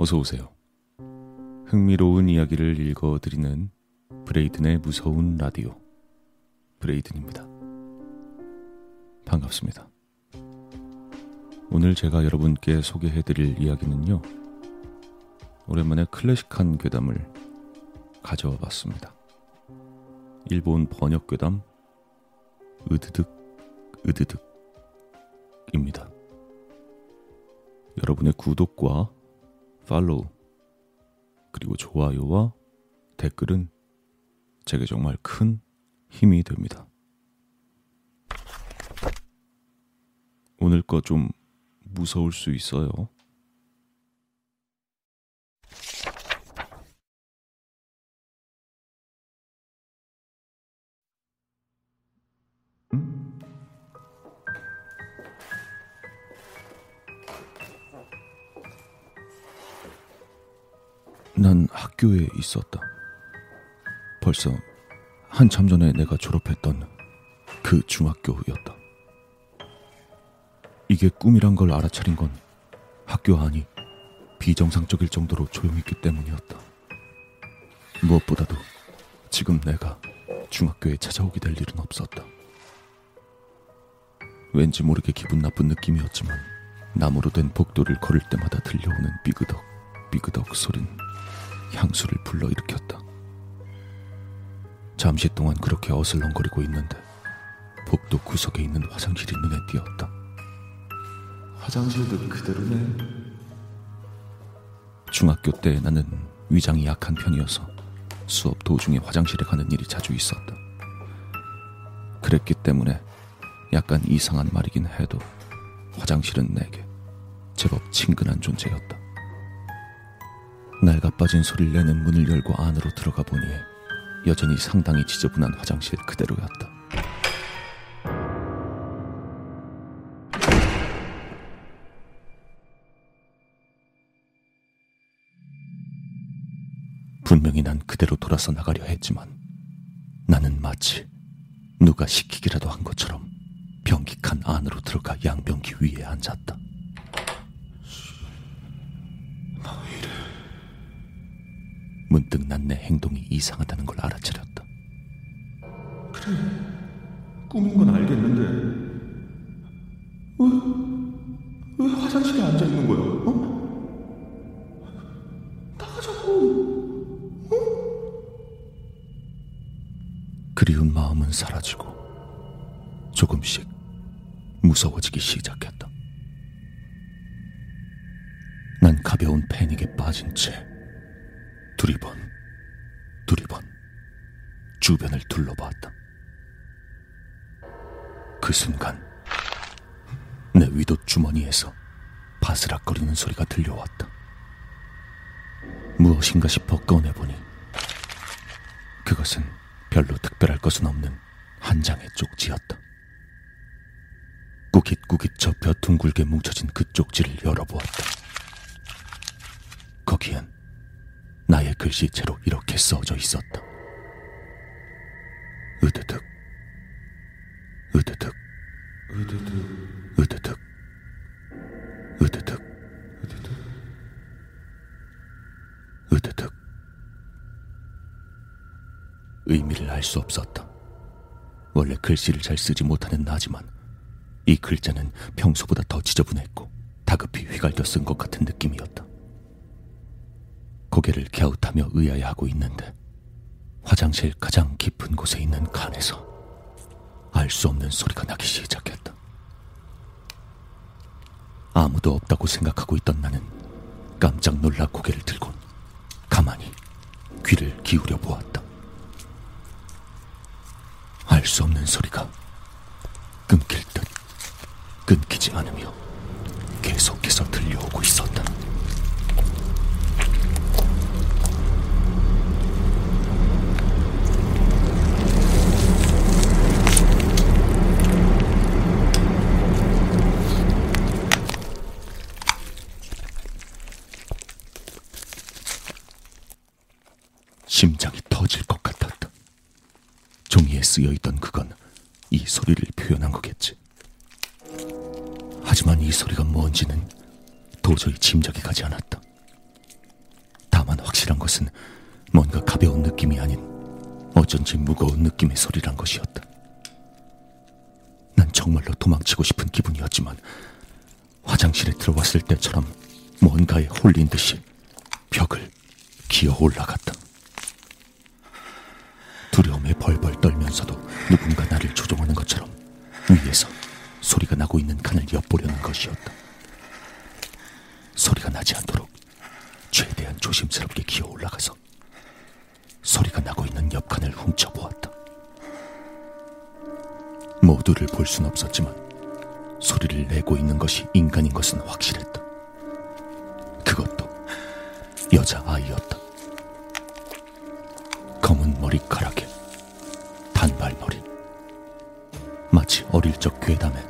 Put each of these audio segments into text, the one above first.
어서 오세요. 흥미로운 이야기를 읽어드리는 브레이든의 무서운 라디오 브레이든입니다. 반갑습니다. 오늘 제가 여러분께 소개해드릴 이야기는요. 오랜만에 클래식한 괴담을 가져와 봤습니다. 일본 번역 괴담 으드득 으드득입니다. 여러분의 구독과 팔로우 그리고 좋아요와 댓글은 제게 정말 큰 힘이 됩니다. 오늘 거 좀 무서울 수 있어요. 난 학교에 있었다. 벌써 한참 전에 내가 졸업했던 그 중학교였다. 이게 꿈이란 걸 알아차린 건 학교 안이 비정상적일 정도로 조용했기 때문이었다. 무엇보다도 지금 내가 중학교에 찾아오게 될 일은 없었다. 왠지 모르게 기분 나쁜 느낌이었지만 나무로 된 복도를 걸을 때마다 들려오는 삐그덕 삐그덕 소린 향수를 불러일으켰다. 잠시 동안 그렇게 어슬렁거리고 있는데 복도 구석에 있는 화장실이 눈에 띄었다. 화장실도 그대로네. 중학교 때 나는 위장이 약한 편이어서 수업 도중에 화장실에 가는 일이 자주 있었다. 그랬기 때문에 약간 이상한 말이긴 해도 화장실은 내게 제법 친근한 존재였다. 낡아 빠진 소리를 내는 문을 열고 안으로 들어가 보니 여전히 상당히 지저분한 화장실 그대로였다. 분명히 난 그대로 돌아서 나가려 했지만 나는 마치 누가 시키기라도 한 것처럼 변기칸 안으로 들어가 양변기 위에 앉았다. 문득 난 내 행동이 이상하다는 걸 알아차렸다. 그래, 꿈인 건 알겠는데 왜, 왜 화장실에 앉아 있는 거야? 어? 나가자고. 그리운 마음은 사라지고 조금씩 무서워지기 시작했다. 난 가벼운 패닉에 빠진 채 두리번, 두리번 주변을 둘러봤다. 그 순간 내 위도 주머니에서 바스락거리는 소리가 들려왔다. 무엇인가 싶어 꺼내보니 그것은 별로 특별할 것은 없는 한 장의 쪽지였다. 꾸깃꾸깃 접혀 둥글게 뭉쳐진 그 쪽지를 열어보았다. 거기엔 나의 글씨체로 이렇게 써져 있었다. 으드득, 으드득, 으드득, 으드득, 으드득, 으드득. 으드득. 의미를 알 수 없었다. 원래 글씨를 잘 쓰지 못하는 나지만 이 글자는 평소보다 더 지저분했고 다급히 휘갈겨 쓴것 같은 느낌이었다. 고개를 갸웃하며 의아해하고 있는데 화장실 가장 깊은 곳에 있는 칸에서 알 수 없는 소리가 나기 시작했다. 아무도 없다고 생각하고 있던 나는 깜짝 놀라 고개를 들곤 가만히 귀를 기울여 보았다. 알 수 없는 소리가 끊길 듯 끊기지 않으며 계속해서 들려오고 있었다. 심장이 터질 것 같았다. 종이에 쓰여 있던 그건 이 소리를 표현한 거겠지. 하지만 이 소리가 뭔지는 도저히 짐작이 가지 않았다. 확실한 것은 뭔가 가벼운 느낌이 아닌 어쩐지 무거운 느낌의 소리란 것이었다. 난 정말로 도망치고 싶은 기분이었지만 화장실에 들어왔을 때처럼 뭔가에 홀린 듯이 벽을 기어 올라갔다. 두려움에 벌벌 떨면서도 누군가 나를 조종하는 것처럼 위에서 소리가 나고 있는 칸을 엿보려는 것이었다. 소리가 나지 않도록 최대한 조심스럽게 기어 올라가서 소리가 나고 있는 옆 칸을 훔쳐보았다. 모두를 볼 순 없었지만 소리를 내고 있는 것이 인간인 것은 확실했다. 그것도 여자아이였다. 검은 머리카락에 마치 어릴 적 괴담의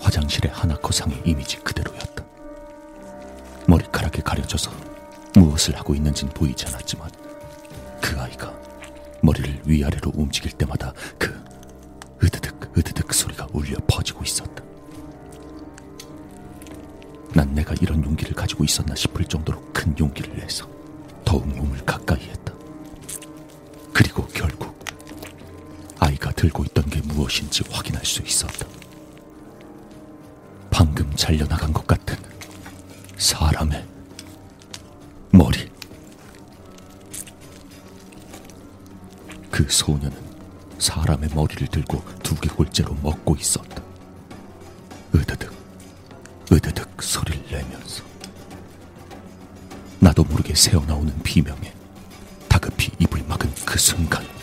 화장실의 하나코상의 이미지 그대로였다. 머리카락에 가려져서 무엇을 하고 있는진 보이지 않았지만 그 아이가 머리를 위아래로 움직일 때마다 그 으드득 으드득 소리가 울려 퍼지고 있었다. 난 내가 이런 용기를 가지고 있었나 싶을 정도로 큰 용기를 내서 더욱 몸을 가까이 했다. 그리고 결국 아이가 들고 있던 게 무엇인지 확인할 수 있었다. 방금 잘려나간 것 같은 사람의 머리. 그 소녀는 사람의 머리를 들고 두개골째로 먹고 있었다. 으드득, 으드득 소리를 내면서. 나도 모르게 새어나오는 비명에 다급히 입을 막은 그 순간.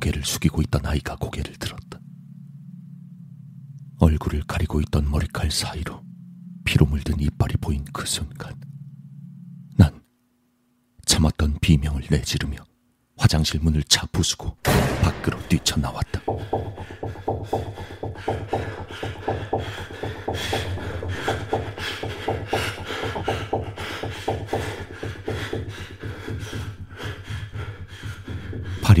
고개를 숙이고 있던 아이가 고개를 들었다. 얼굴을 가리고 있던 머리칼 사이로 피로 물든 이빨이 보인 그 순간, 난 참았던 비명을 내지르며 화장실 문을 차 부수고 밖으로 뛰쳐나왔다.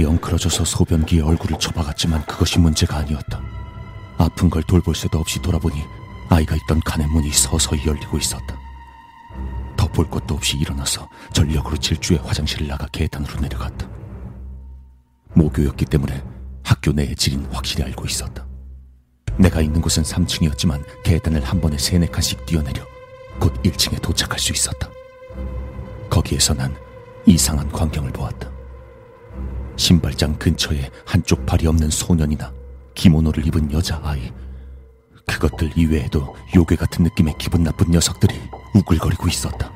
발이 엉클어져서 소변기에 얼굴을 쳐박았지만 그것이 문제가 아니었다. 아픈 걸 돌볼 새도 없이 돌아보니 아이가 있던 칸의 문이 서서히 열리고 있었다. 더볼 것도 없이 일어나서 전력으로 질주해 화장실을 나가 계단으로 내려갔다. 모교였기 때문에 학교 내의 질인 확실히 알고 있었다. 내가 있는 곳은 3층이었지만 계단을 한 번에 세네 칸씩 뛰어내려 곧 1층에 도착할 수 있었다. 거기에서 난 이상한 광경을 보았다. 신발장 근처에 한쪽 발이 없는 소년이나 기모노를 입은 여자아이. 그것들 이외에도 요괴 같은 느낌의 기분 나쁜 녀석들이 우글거리고 있었다.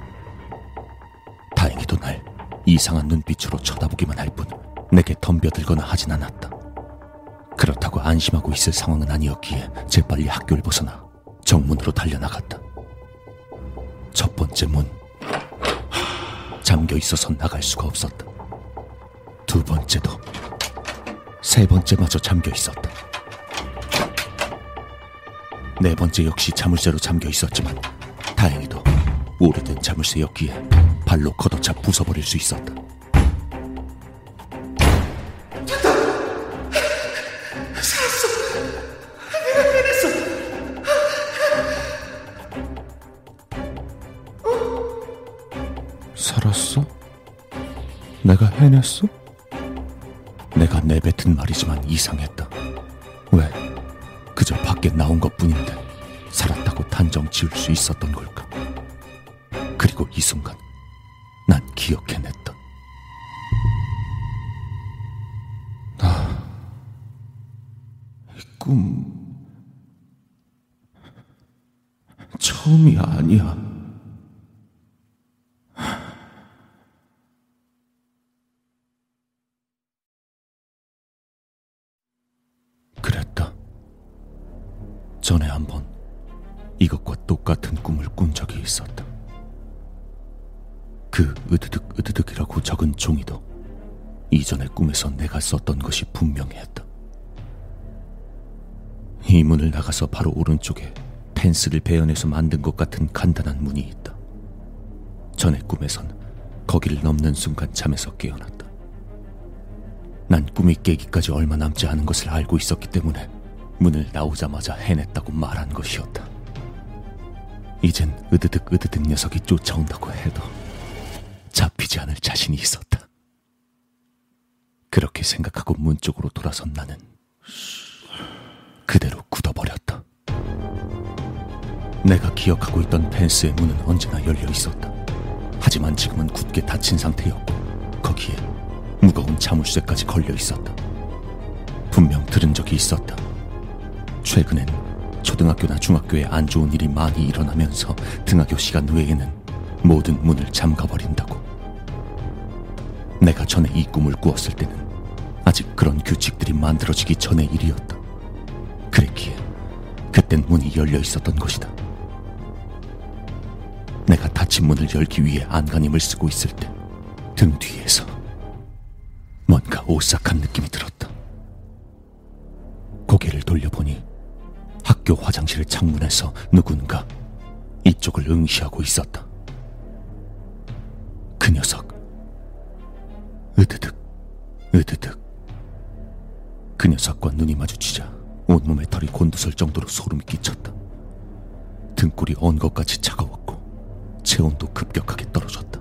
다행히도 날 이상한 눈빛으로 쳐다보기만 할 뿐 내게 덤벼들거나 하진 않았다. 그렇다고 안심하고 있을 상황은 아니었기에 재빨리 학교를 벗어나 정문으로 달려나갔다. 첫 번째 문. 잠겨 있어서 나갈 수가 없었다. 두 번째도, 세 번째마저 잠겨 있었다. 네 번째 역시 자물쇠로 잠겨 있었지만 다행히도 오래된 자물쇠였기에 발로 걷어차 부숴버릴 수 있었다. 살았어? 내가 해냈어? 내뱉은 말이지만 이상했다. 왜? 그저 밖에 나온 것 뿐인데 살았다고 단정 지을 수 있었던 걸까? 그리고 이 순간 난 기억해냈다. 나, 이 꿈, 처음이 아니야. 꿈에서 내가 썼던 것이 분명했다. 이 문을 나가서 바로 오른쪽에 펜스를 베어내서 만든 것 같은 간단한 문이 있다. 전의 꿈에선 거기를 넘는 순간 잠에서 깨어났다. 난 꿈이 깨기까지 얼마 남지 않은 것을 알고 있었기 때문에 문을 나오자마자 해냈다고 말한 것이었다. 이젠 으드득 으드득 녀석이 쫓아온다고 해도 잡히지 않을 자신이 있었다. 그렇게 생각하고 문 쪽으로 돌아선 나는 그대로 굳어버렸다. 내가 기억하고 있던 펜스의 문은 언제나 열려 있었다. 하지만 지금은 굳게 닫힌 상태였고 거기에 무거운 자물쇠까지 걸려 있었다. 분명 들은 적이 있었다. 최근엔 초등학교나 중학교에 안 좋은 일이 많이 일어나면서 등하교 시간 외에는 모든 문을 잠가버린다고. 내가 전에 이 꿈을 꾸었을 때는 아직 그런 규칙들이 만들어지기 전의 일이었다. 그랬기에 그땐 문이 열려 있었던 것이다. 내가 닫힌 문을 열기 위해 안간힘을 쓰고 있을 때 등 뒤에서 뭔가 오싹한 느낌이 들었다. 고개를 돌려보니 학교 화장실 창문에서 누군가 이쪽을 응시하고 있었다. 그 녀석. 으드득, 으드득. 그 녀석과 눈이 마주치자 온몸에 털이 곤두설 정도로 소름이 끼쳤다. 등골이 언 것같이 차가웠고 체온도 급격하게 떨어졌다.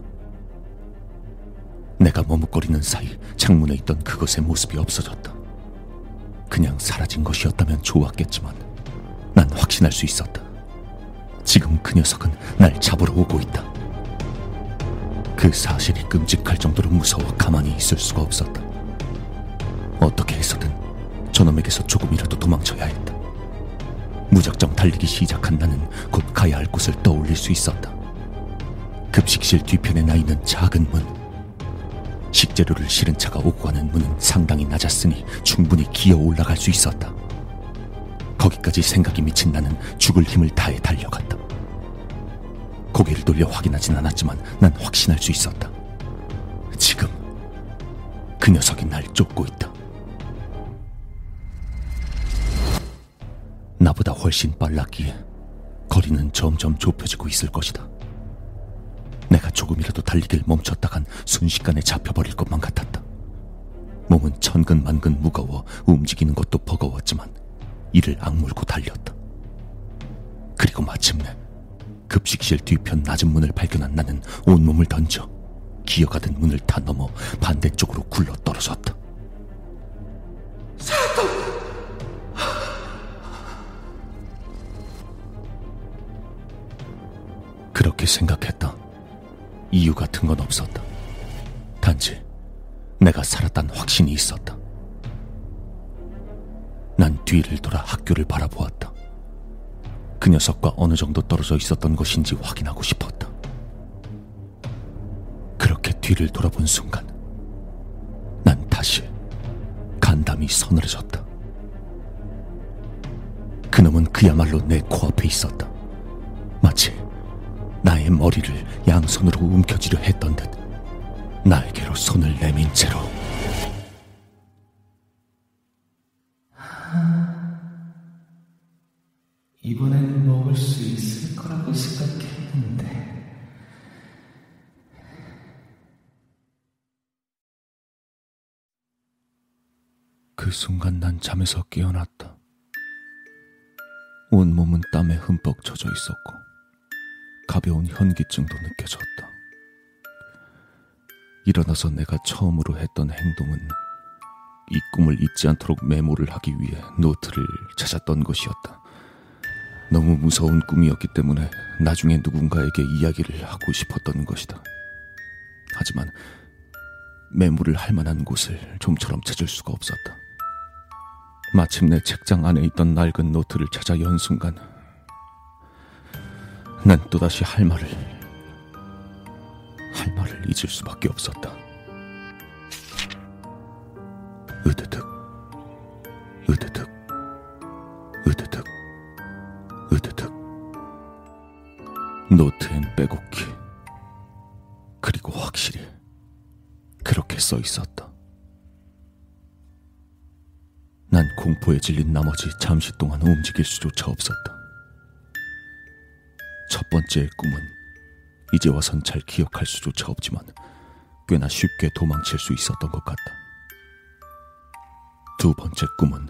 내가 머뭇거리는 사이 창문에 있던 그것의 모습이 없어졌다. 그냥 사라진 것이었다면 좋았겠지만 난 확신할 수 있었다. 지금 그 녀석은 날 잡으러 오고 있다. 그 사실이 끔찍할 정도로 무서워 가만히 있을 수가 없었다. 어떻게 해서든 저놈에게서 조금이라도 도망쳐야 했다. 무작정 달리기 시작한 나는 곧 가야 할 곳을 떠올릴 수 있었다. 급식실 뒤편에 나 있는 작은 문. 식재료를 실은 차가 오고 가는 문은 상당히 낮았으니 충분히 기어 올라갈 수 있었다. 거기까지 생각이 미친 나는 죽을 힘을 다해 달려갔다. 고개를 돌려 확인하진 않았지만 난 확신할 수 있었다. 지금 그 녀석이 날 쫓고 있다. 나보다 훨씬 빨랐기에 거리는 점점 좁혀지고 있을 것이다. 내가 조금이라도 달리길 멈췄다간 순식간에 잡혀버릴 것만 같았다. 몸은 천근만근 무거워 움직이는 것도 버거웠지만 이를 악물고 달렸다. 그리고 마침내 급식실 뒤편 낮은 문을 발견한 나는 온몸을 던져 기어가던 문을 타 넘어 반대쪽으로 굴러 떨어졌다. 그렇게 생각했다. 이유 같은 건 없었다. 단지 내가 살았단 확신이 있었다. 난 뒤를 돌아 학교를 바라보았다. 그 녀석과 어느 정도 떨어져 있었던 것인지 확인하고 싶었다. 그렇게 뒤를 돌아본 순간, 난 다시 간담이 서늘해졌다. 그놈은 그야말로 내 코앞에 있었다. 마치 나의 머리를 양손으로 움켜쥐려 했던 듯 나에게로 손을 내민 채로 이번엔 먹을 수 있을 거라고 생각했는데. 그 순간 난 잠에서 깨어났다. 온몸은 땀에 흠뻑 젖어 있었고, 가벼운 현기증도 느껴졌다. 일어나서 내가 처음으로 했던 행동은 이 꿈을 잊지 않도록 메모를 하기 위해 노트를 찾았던 것이었다. 너무 무서운 꿈이었기 때문에 나중에 누군가에게 이야기를 하고 싶었던 것이다. 하지만 메모를 할 만한 곳을 좀처럼 찾을 수가 없었다. 마침내 책장 안에 있던 낡은 노트를 찾아 연 순간 난 또다시 할 말을 할 말을 잊을 수밖에 없었다. 으드득 으드득 으드득 으드득 노트엔 빼곡히 그리고 확실히 그렇게 써 있었다. 난 공포에 질린 나머지 잠시 동안 움직일 수조차 없었다. 첫 번째의 꿈은 이제 와선 잘 기억할 수조차 없지만 꽤나 쉽게 도망칠 수 있었던 것 같다. 두 번째 꿈은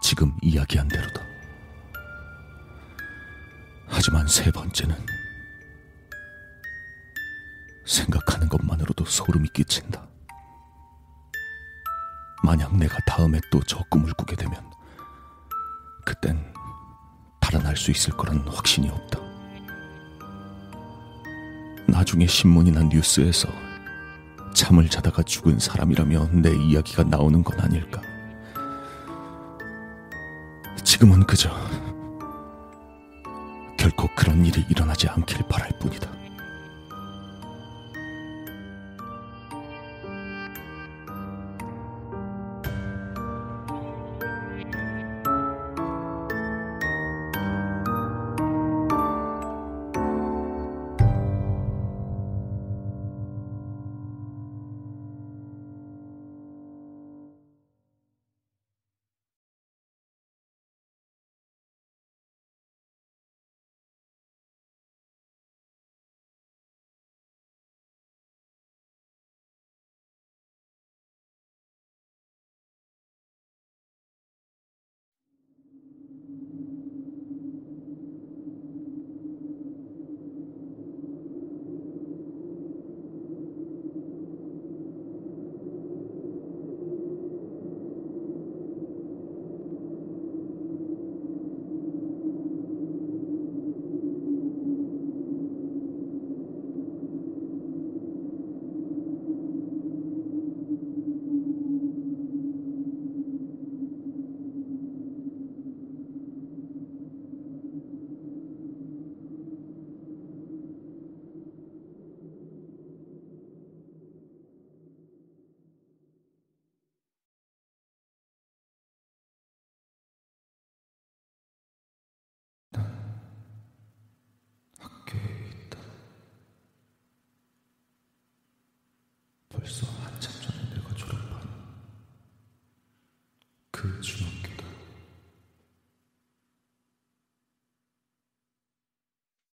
지금 이야기한 대로다. 하지만 세 번째는 생각하는 것만으로도 소름이 끼친다. 만약 내가 다음에 또 저 꿈을 꾸게 되면 그땐 달아날 수 있을 거란 확신이 없다. 나중에 신문이나 뉴스에서 잠을 자다가 죽은 사람이라며 내 이야기가 나오는 건 아닐까. 지금은 그저 결코 그런 일이 일어나지 않길 바랄 뿐이다.